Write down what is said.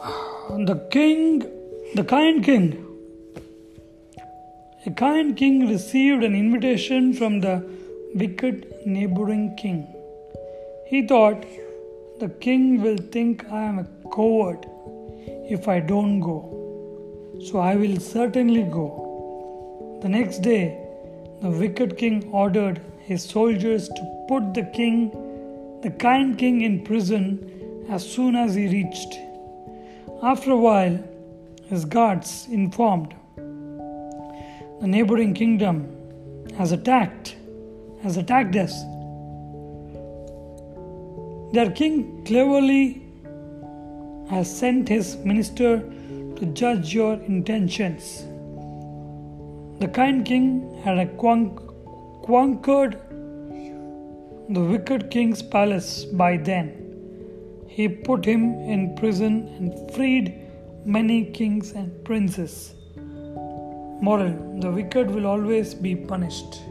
the king, the kind king. A kind king received an invitation from the wicked neighboring king. He thought, the king will think I am a coward if I don't go. So I will certainly go. The next day, the wicked king ordered his soldiers to put the king, the kind king, in prison as soon as he reached. After a while, his guards informed the neighboring kingdom has attacked, has attacked us. Their king cleverly has sent his minister to judge your intentions. The kind king had conquered the wicked king's palace by then. He put him in prison and freed many kings and princes. Moral The wicked will always be punished.